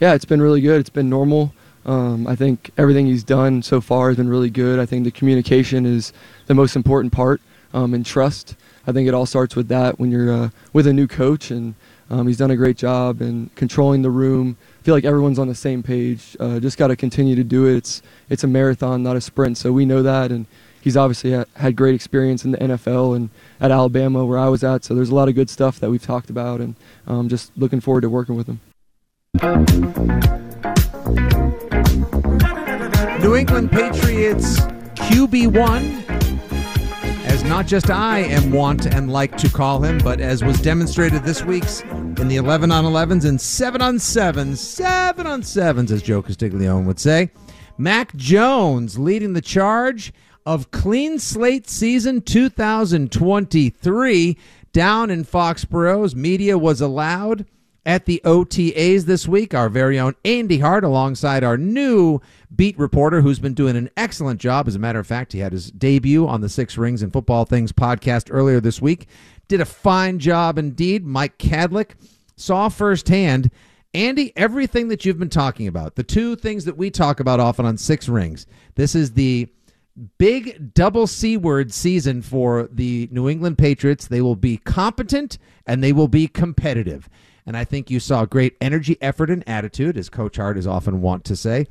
Yeah, it's been really good. It's been normal. Um, I think everything he's done so far has been really good. I think the communication is the most important part um, and trust. I think it all starts with that when you're uh, with a new coach, and um, he's done a great job in controlling the room. I feel like everyone's on the same page. Uh, just got to continue to do it. It's it's a marathon, not a sprint. So we know that, and he's obviously ha- had great experience in the NFL and at Alabama where I was at. So there's a lot of good stuff that we've talked about, and um, just looking forward to working with him. New England Patriots QB1, as not just I am want and like to call him, but as was demonstrated this week's in the 11 on 11s and 7 on 7s, 7 on 7s, as Joe Castiglione would say. Mac Jones leading the charge of clean slate season 2023 down in Foxborough's media was allowed at the OTAs this week. Our very own Andy Hart, alongside our new beat reporter, who's been doing an excellent job. As a matter of fact, he had his debut on the Six Rings and Football Things podcast earlier this week. Did a fine job indeed. Mike Kadlick saw firsthand. Andy, everything that you've been talking about, the two things that we talk about often on Six Rings. This is the big double C word season for the New England Patriots. They will be competent and they will be competitive. And I think you saw great energy, effort, and attitude, as Coach Hart is often wont to say.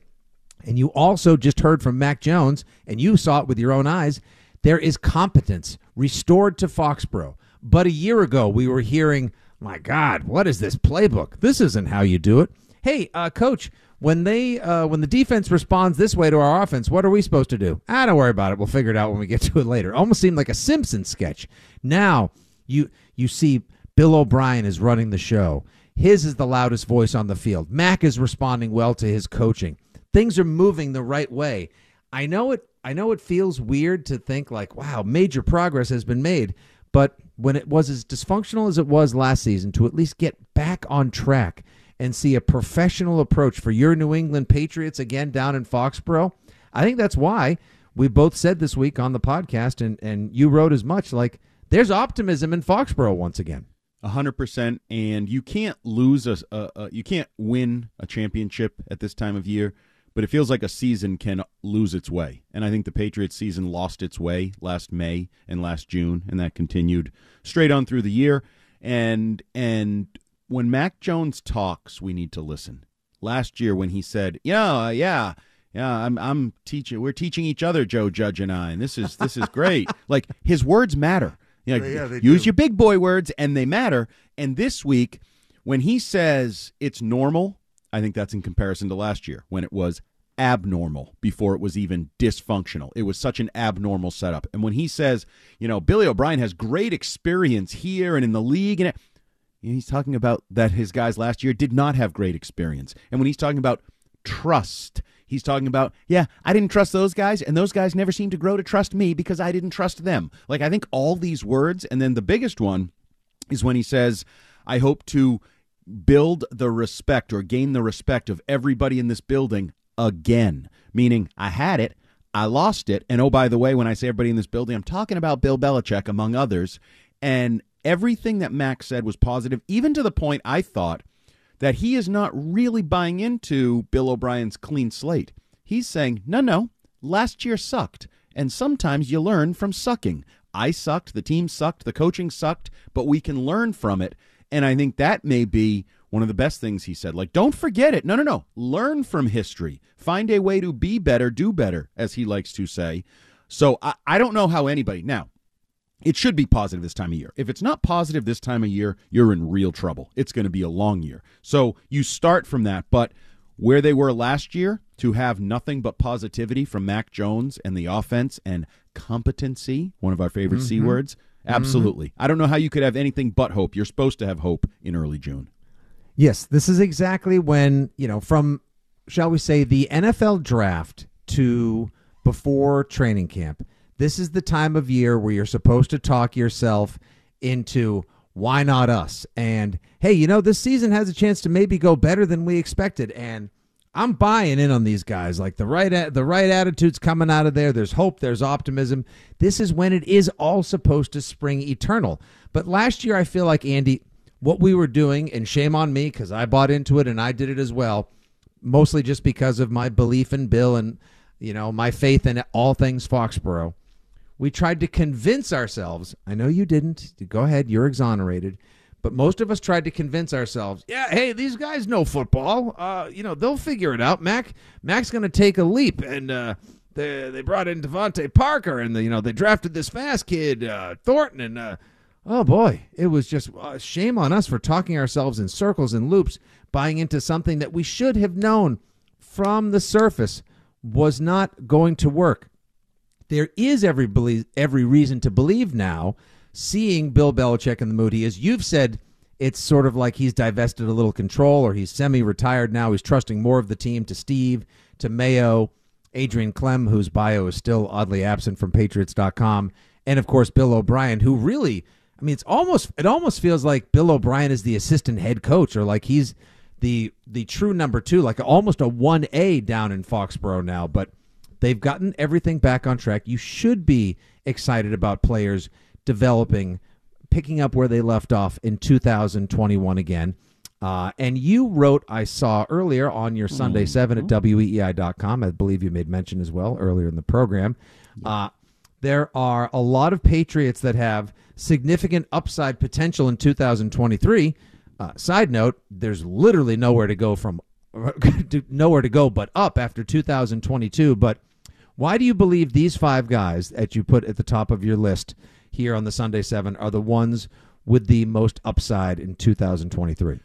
And you also just heard from Mac Jones, and you saw it with your own eyes. There is competence restored to Foxborough. But a year ago, we were hearing, my God, what is this playbook? This isn't how you do it. Hey, uh, coach, when they uh, when the defense responds this way to our offense, what are we supposed to do? Ah, don't worry about it. We'll figure it out when we get to it later. Almost seemed like a Simpson sketch. Now you you see Bill O'Brien is running the show. His is the loudest voice on the field. Mac is responding well to his coaching. Things are moving the right way. I know it I know it feels weird to think like, wow, major progress has been made, but when it was as dysfunctional as it was last season to at least get back on track and see a professional approach for your New England Patriots again down in Foxborough, I think that's why we both said this week on the podcast and and you wrote as much like there's optimism in Foxborough once again hundred percent, and you can't lose a, a, a, you can't win a championship at this time of year. But it feels like a season can lose its way, and I think the Patriots season lost its way last May and last June, and that continued straight on through the year. And and when Mac Jones talks, we need to listen. Last year, when he said, "Yeah, uh, yeah, yeah, I'm I'm teaching. We're teaching each other, Joe Judge and I, and this is this is great." like his words matter. You know, yeah, use do. your big boy words and they matter. And this week, when he says it's normal, I think that's in comparison to last year when it was abnormal before it was even dysfunctional. It was such an abnormal setup. And when he says, you know, Billy O'Brien has great experience here and in the league and he's talking about that his guys last year did not have great experience. And when he's talking about trust He's talking about, yeah, I didn't trust those guys, and those guys never seemed to grow to trust me because I didn't trust them. Like, I think all these words, and then the biggest one is when he says, I hope to build the respect or gain the respect of everybody in this building again, meaning I had it. I lost it. And oh, by the way, when I say everybody in this building, I'm talking about Bill Belichick, among others. And everything that Max said was positive, even to the point I thought that he is not really buying into Bill O'Brien's clean slate. He's saying, no, no, last year sucked. And sometimes you learn from sucking. I sucked, the team sucked, the coaching sucked, but we can learn from it. And I think that may be one of the best things he said. Like, don't forget it. No, no, no. Learn from history. Find a way to be better, do better, as he likes to say. So I, I don't know how anybody. Now, it should be positive this time of year. If it's not positive this time of year, you're in real trouble. It's going to be a long year. So you start from that. But where they were last year, to have nothing but positivity from Mac Jones and the offense and competency, one of our favorite Mm-hmm. C words, absolutely. I don't know how you could have anything but hope. You're supposed to have hope in early June. Yes, this is exactly when, you know, from, shall we say, the NFL draft to before training camp. This is the time of year where you're supposed to talk yourself into why not us? And hey, you know, this season has a chance to maybe go better than we expected. And I'm buying in on these guys. Like the right the right attitudes coming out of there. There's hope, there's optimism. This is when it is all supposed to spring eternal. But last year I feel like Andy what we were doing and shame on me cuz I bought into it and I did it as well, mostly just because of my belief in Bill and you know, my faith in all things Foxborough. We tried to convince ourselves. I know you didn't. Go ahead, you're exonerated. But most of us tried to convince ourselves, yeah, hey, these guys know football. Uh, you know, they'll figure it out. Mac, Mac's going to take a leap, and uh, they they brought in DeVante Parker, and the, you know they drafted this fast kid uh, Thornton, and uh, oh boy, it was just uh, shame on us for talking ourselves in circles and loops, buying into something that we should have known from the surface was not going to work there is every every reason to believe now, seeing Bill Belichick in the mood he is. You've said it's sort of like he's divested a little control, or he's semi-retired now. He's trusting more of the team to Steve, to Mayo, Adrian Klemm, whose bio is still oddly absent from Patriots.com, and of course Bill O'Brien, who really, I mean, it's almost it almost feels like Bill O'Brien is the assistant head coach, or like he's the the true number two, like almost a one A down in Foxborough now, but. They've gotten everything back on track. You should be excited about players developing, picking up where they left off in 2021 again. Uh, and you wrote, I saw earlier on your Sunday 7 at weei.com. I believe you made mention as well earlier in the program. Uh, there are a lot of Patriots that have significant upside potential in 2023. Uh, side note, there's literally nowhere to go from nowhere to go but up after 2022. But why do you believe these five guys that you put at the top of your list here on the Sunday Seven are the ones with the most upside in 2023?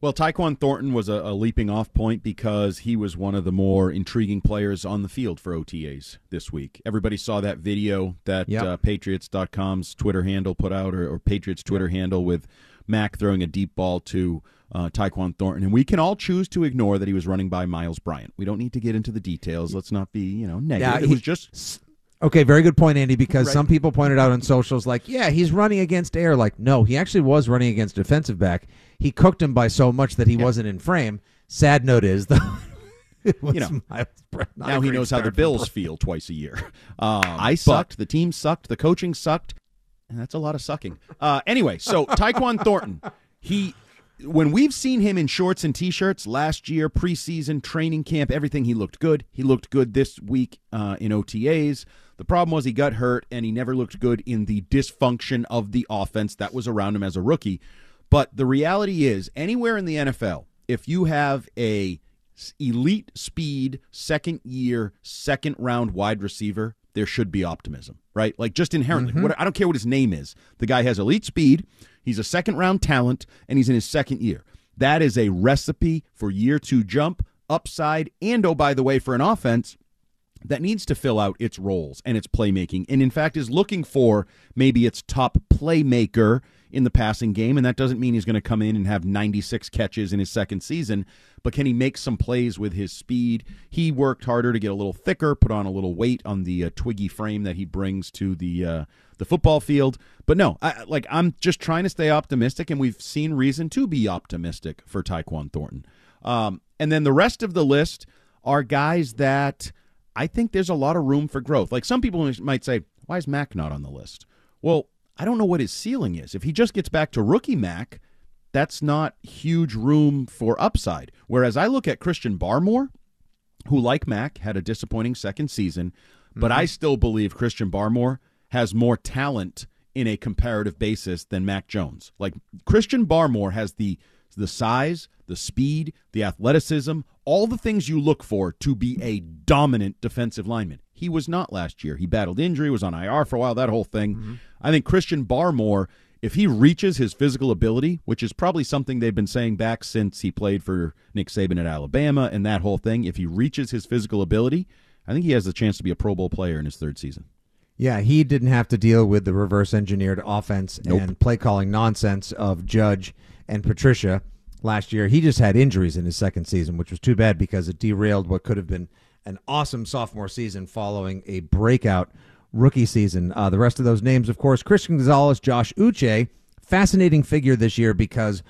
Well, Tyquan Thornton was a, a leaping off point because he was one of the more intriguing players on the field for OTAs this week. Everybody saw that video that Yep. uh, Patriots.com's Twitter handle put out, or, or Patriots Twitter handle, with Mac throwing a deep ball to uh, Tyquan Thornton. And we can all choose to ignore that he was running by Myles Bryant. We don't need to get into the details. Let's not be, you know, negative. Yeah, it was just Okay, very good point, Andy, because Right. some people pointed out on socials, like, yeah, he's running against air. Like, no, he actually was running against defensive back. He cooked him by so much that he wasn't in frame. Sad note is, though, You know, Myles Bryant. Not a now he knows how the Bills feel twice a year. Um, I sucked. The team sucked. The coaching sucked. And that's a lot of sucking. Uh, anyway, so Tyquan Thornton, he when we've seen him in shorts and t-shirts last year, preseason, training camp, everything, he looked good. He looked good this week uh, in OTAs. The problem was he got hurt, and he never looked good in the dysfunction of the offense that was around him as a rookie. But the reality is, anywhere in the NFL, if you have a elite speed, second year, second round wide receiver, there should be optimism, right? Like just inherently. Mm-hmm. What, I don't care what his name is. The guy has elite speed, he's a second round talent, and he's in his second year. That is a recipe for year two jump, upside, and oh, by the way, for an offense that needs to fill out its roles and its playmaking, and in fact is looking for maybe its top playmaker in the passing game. And that doesn't mean he's going to come in and have 96 catches in his second season, but can he make some plays with his speed? He worked harder to get a little thicker, put on a little weight on the uh, twiggy frame that he brings to the uh, the football field. But no, I, like I'm just trying to stay optimistic, and we've seen reason to be optimistic for Tyquan Thornton. Um, and then the rest of the list are guys that I think there's a lot of room for growth. Like some people might say, why is Mac not on the list? Well, I don't know what his ceiling is. If he just gets back to rookie Mac, that's not huge room for upside. Whereas I look at Christian Barmore, who, like Mac, had a disappointing second season, but I mm-hmm. still believe Christian Barmore has more talent in a comparative basis than Mac Jones. Like Christian Barmore has the the size, the speed, the athleticism, all the things you look for to be a dominant defensive lineman. He was not last year. He battled injury, was on IR for a while, that whole thing. Mm-hmm. I think Christian Barmore, if he reaches his physical ability, which is probably something they've been saying back since he played for Nick Saban at Alabama and that whole thing, if he reaches his physical ability, I think he has the chance to be a Pro Bowl player in his third season. Yeah, he didn't have to deal with the reverse engineered offense Nope. and play calling nonsense of Judge and Patricia last year. He just had injuries in his second season, which was too bad because it derailed what could have been an awesome sophomore season following a breakout rookie season. Uh, the rest of those names, of course, Christian Gonzalez, Josh Uche, fascinating figure this year because,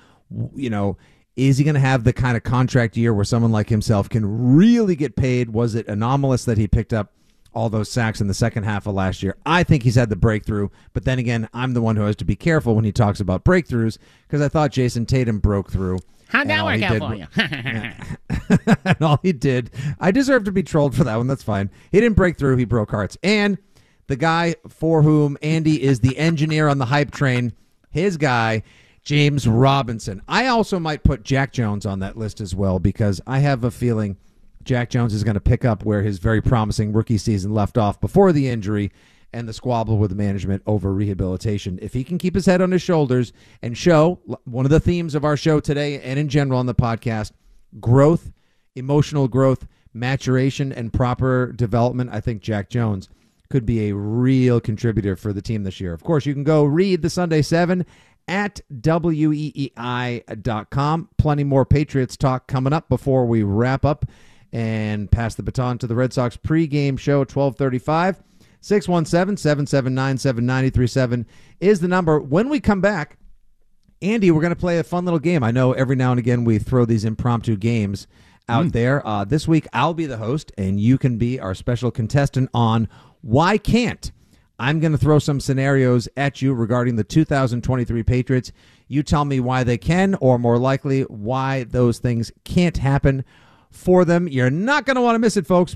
you know, is he going to have the kind of contract year where someone like himself can really get paid? Was it anomalous that he picked up all those sacks in the second half of last year? I think he's had the breakthrough, but then again, I'm the one who has to be careful when he talks about breakthroughs because I thought Jayson Tatum broke through. How'd that work out for you? and all he did, I deserve to be trolled for that one. That's fine. He didn't break through. He broke hearts. And the guy for whom Andy is the engineer on the hype train, his guy, James Robinson. I also might put Jack Jones on that list as well because I have a feeling Jack Jones is going to pick up where his very promising rookie season left off before the injury and the squabble with management over rehabilitation. If he can keep his head on his shoulders and show one of the themes of our show today and in general on the podcast, growth, emotional growth, maturation, and proper development, I think Jack Jones could be a real contributor for the team this year. Of course, you can go read the Sunday 7 at weei.com. Plenty more Patriots talk coming up before we wrap up and pass the baton to the Red Sox pregame show at 1235. 617-779-7937 is the number. When we come back, Andy, we're going to play a fun little game. I know every now and again we throw these impromptu games out there. Uh, this week, I'll be the host, and you can be our special contestant on Why Can't. I'm going to throw some scenarios at you regarding the 2023 Patriots. You tell me why they can, or more likely, why those things can't happen for them. You're not going to want to miss it, folks.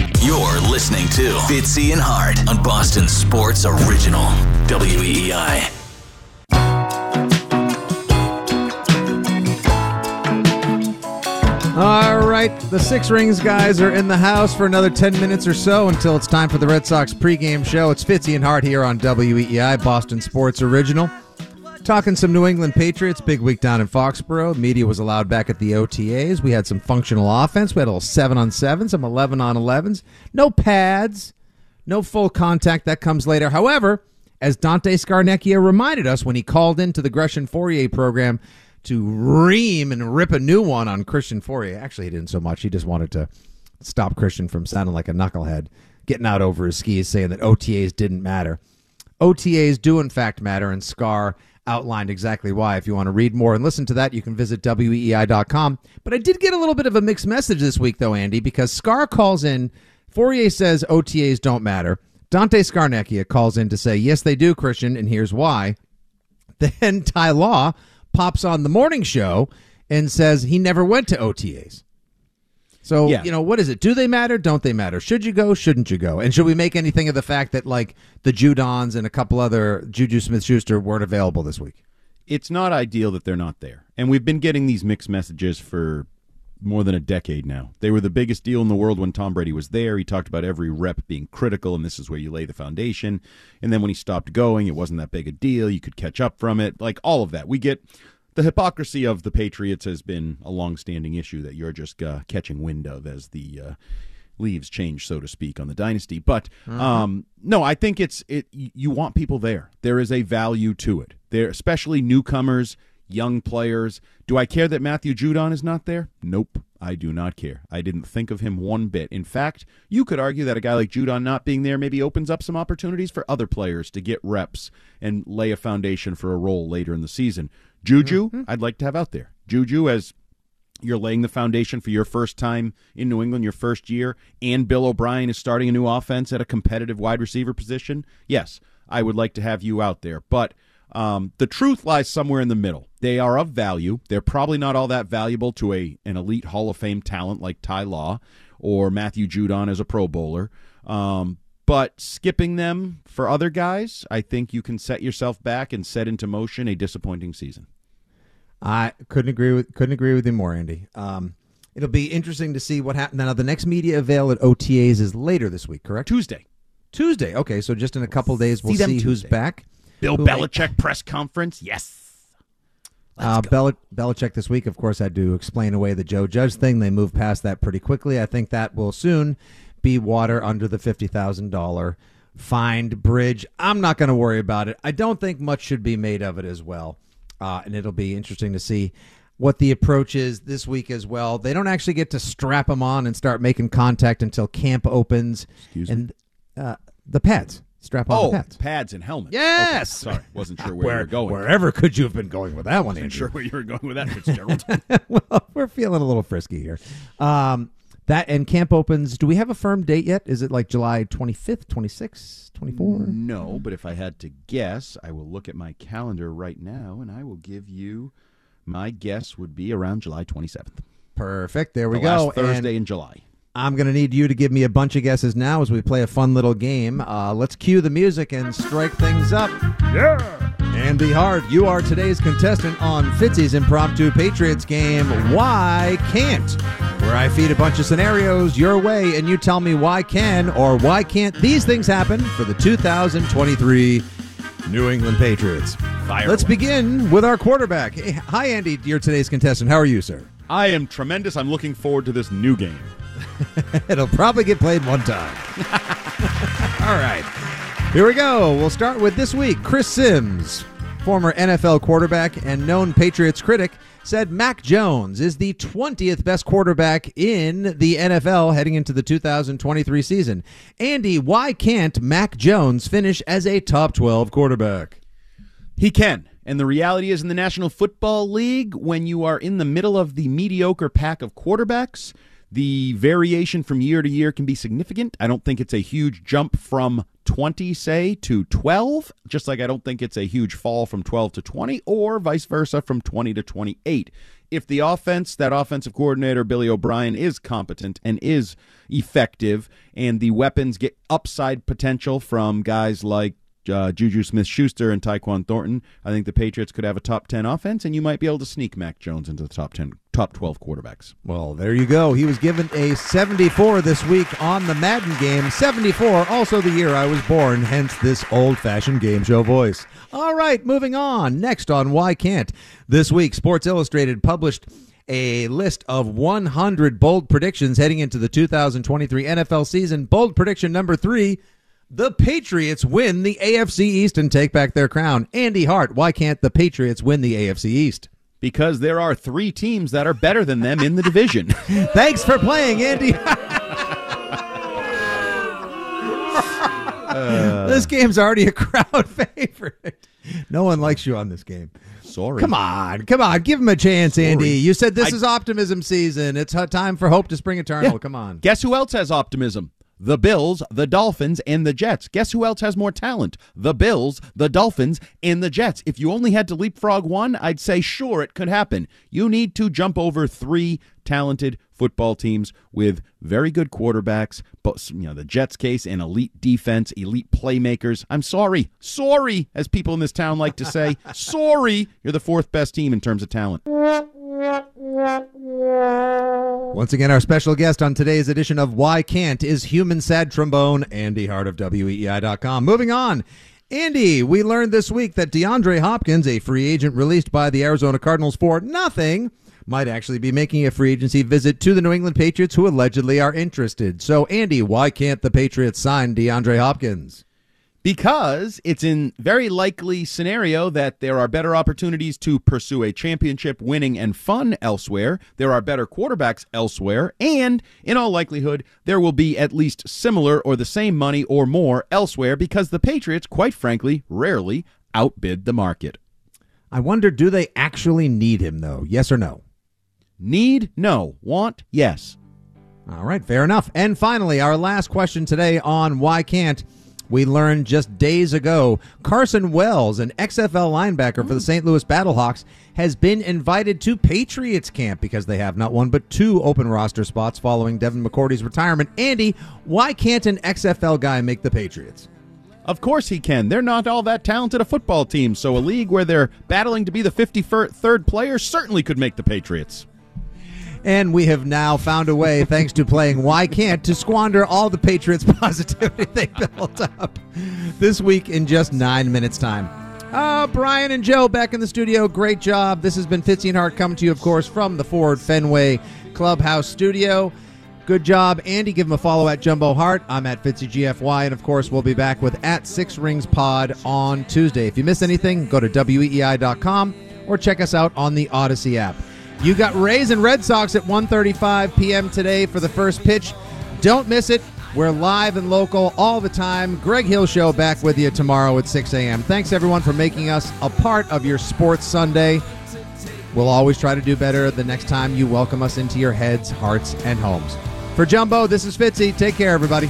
You're listening to Fitzy and Hart on Boston Sports Original. WEEI. All right, the Six Rings guys are in the house for another 10 minutes or so until it's time for the Red Sox pregame show. It's Fitzy and Hart here on WEEI, Boston Sports Original. Talking some New England Patriots, big week down in Foxborough. Media was allowed back at the OTAs. We had some functional offense. We had a little 7 on 7, some 11 on 11s. No pads, no full contact. That comes later. However, as Dante Scarnecchia reminded us when he called into the Gresham Fauria program to ream and rip a new one on Christian Fauria. Actually, he didn't so much. He just wanted to stop Christian from sounding like a knucklehead, getting out over his skis, saying that OTAs didn't matter. OTAs do in fact matter, and Scar outlined exactly why. If you want to read more and listen to that, you can visit weei.com. But I did get a little bit of a mixed message this week, though, Andy, because Scar calls in. Fauria says OTAs don't matter. Dante Scarnecchia calls in to say, yes, they do, Christian, and here's why. Then Ty Law pops on the morning show and says he never went to OTAs. So, Yeah. you know, what is it? Do they matter? Don't they matter? Should you go? Shouldn't you go? And should we make anything of the fact that, like, the Judons and a couple other Juju Smith Schuster weren't available this week? it's not ideal that they're not there. And we've been getting these mixed messages for more than a decade now. They were the biggest deal in the world when Tom Brady was there. He talked about every rep being critical, and this is where you lay the foundation. And then when he stopped going, it wasn't that big a deal. You could catch up from it. Like all of that. We get the hypocrisy of the Patriots has been a long-standing issue that you're just uh, catching wind of as the uh, leaves change, so to speak, on the dynasty. But um, no, I think it's it. You want people there. There is a value to it. There, especially newcomers, young players. Do I care that Matthew Judon is not there? Nope, I do not care. I didn't think of him one bit. In fact, you could argue that a guy like Judon not being there maybe opens up some opportunities for other players to get reps and lay a foundation for a role later in the season. Juju, I'd like to have out there. Juju as you're laying the foundation for your first time in New England, your first year, and Bill O'Brien is starting a new offense at a competitive wide receiver position. Yes, I would like to have you out there. But um, the truth lies somewhere in the middle. They are of value. They're probably not all that valuable to a an elite Hall of Fame talent like Ty Law or Matthew Judon as a Pro Bowler. Um, but skipping them for other guys, I think you can set yourself back and set into motion a disappointing season. I couldn't agree with couldn't agree with you more, Andy. Um, it'll be interesting to see what happens. Now, the next media avail at OTAs is later this week, correct? Tuesday. Tuesday. Okay, so just in a couple days, we'll See see who's back. Bill Who Belichick press conference. Yes. Uh, Bel- Belichick this week, of course, had to explain away the Joe Judge thing. They moved past that pretty quickly. I think that will soon be water under the fifty thousand dollar fined bridge. I'm not going to worry about it. I don't think much should be made of it as well, uh, and it'll be interesting to see what the approach is this week as well. They don't actually get to strap them on and start making contact until camp opens. Excuse me? and uh, the pads strap on Oh, the pads. pads and helmets. Yes! Okay, sorry, wasn't sure where, you were going. Wherever could you have been going with that one, wasn't sure where you were going with that, Fitzgerald. well, we're feeling a little frisky here. Um, that and camp opens. Do we have a firm date yet? Is it like July 25th, 26th, 24? no, but if I had to guess, I will look at my calendar right now, and I will give you my guess would be around July 27th. Perfect. There we the go. Last Thursday And in July. I'm going to need you to give me a bunch of guesses now as we play a fun little game. Uh, let's cue the music and strike things up. Yeah. Andy Hart, you are today's contestant on Fitzy's impromptu Patriots game. Why can't? Where I feed a bunch of scenarios your way and you tell me why can or why can't these things happen for the 2023 New England Patriots. Fire Let's away. begin with our quarterback. Hey, hi, Andy. You're today's contestant. How are you, sir? I am tremendous. I'm looking forward to this new game. It'll probably get played one time. All right. Here we go. We'll start with this week. Chris Sims, former NFL quarterback and known Patriots critic, said Mac Jones is the 20th best quarterback in the NFL heading into the 2023 season. Andy, why can't Mac Jones finish as a top 12 quarterback? He can. And the reality is in the National Football League, when you are in the middle of the mediocre pack of quarterbacks, the variation from year to year can be significant. I don't think it's a huge jump from 20, say, to 12, just like I don't think it's a huge fall from 12 to 20, or vice versa from 20 to 28. If the offense, that offensive coordinator, Billy O'Brien, is competent and is effective, and the weapons get upside potential from guys like uh, Juju Smith Schuster and Tyquan Thornton, I think the Patriots could have a top 10 offense, and you might be able to sneak Mac Jones into the top 10, top 12 quarterbacks. Well, there you go. He was given a 74 this week on the Madden game. 74, also the year I was born, hence this old fashioned game show voice. All right, moving on. Next on Why Can't. This week, Sports Illustrated published a list of 100 bold predictions heading into the 2023 NFL season. Bold prediction number three. The Patriots win the AFC East and take back their crown. Andy Hart, why can't the Patriots win the AFC East? Because there are three teams that are better than them in the division. Thanks for playing, Andy. Uh. this game's already a crowd favorite. No one likes you on this game. Sorry. Come on, come on, give him a chance, Andy. You said this I- is optimism season. It's time for hope to spring eternal. Yeah. Come on. Guess who else has optimism? The Bills, the Dolphins, and the Jets. Guess who else has more talent? The Bills, the Dolphins, and the Jets. If you only had to leapfrog one, I'd say sure it could happen. You need to jump over three talented football teams with very good quarterbacks, but you know the Jets case and elite defense, elite playmakers. I'm sorry, sorry, as people in this town like to say, sorry, you're the fourth best team in terms of talent. Once again, our special guest on today's edition of Why Can't is human sad trombone, Andy Hart of WEEI.com. Moving on. Andy, we learned this week that DeAndre Hopkins, a free agent released by the Arizona Cardinals for nothing, might actually be making a free agency visit to the New England Patriots, who allegedly are interested. So, Andy, why can't the Patriots sign DeAndre Hopkins? Because it's in very likely scenario that there are better opportunities to pursue a championship winning and fun elsewhere there are better quarterbacks elsewhere and in all likelihood there will be at least similar or the same money or more elsewhere because the patriots quite frankly rarely outbid the market I wonder, do they actually need him, though? Yes or no? need no want yes All right, fair enough. And finally, our last question today on Why Can't. We learned just days ago Carson Wells, an XFL linebacker for the St. Louis Battlehawks, has been invited to Patriots camp because they have not one but two open roster spots following Devin McCourty's retirement. Andy, why can't an XFL guy make the Patriots? Of course he can. They're not all that talented a football team, so a league where they're battling to be the 53rd player certainly could make the Patriots. And we have now found a way, thanks to playing Why Can't, to squander all the Patriots positivity they built up this week in just nine minutes' time. Uh, Brian and Joe back in the studio. Great job. This has been Fitzy and Hart coming to you, of course, from the Ford Fenway Clubhouse studio. Good job, Andy. Give him a follow at Jumbo Hart. I'm at Fitzy GFY, and of course, we'll be back with at Six Rings Pod on Tuesday. If you miss anything, go to weei.com or check us out on the Audacy app. You got Rays and Red Sox at 1:35 p.m. today for the first pitch. Don't miss it. We're live and local all the time. Greg Hill Show back with you tomorrow at 6 a.m. Thanks everyone for making us a part of your sports Sunday. We'll always try to do better the next time you welcome us into your heads, hearts, and homes. For Jumbo, this is Fitzy. Take care, everybody.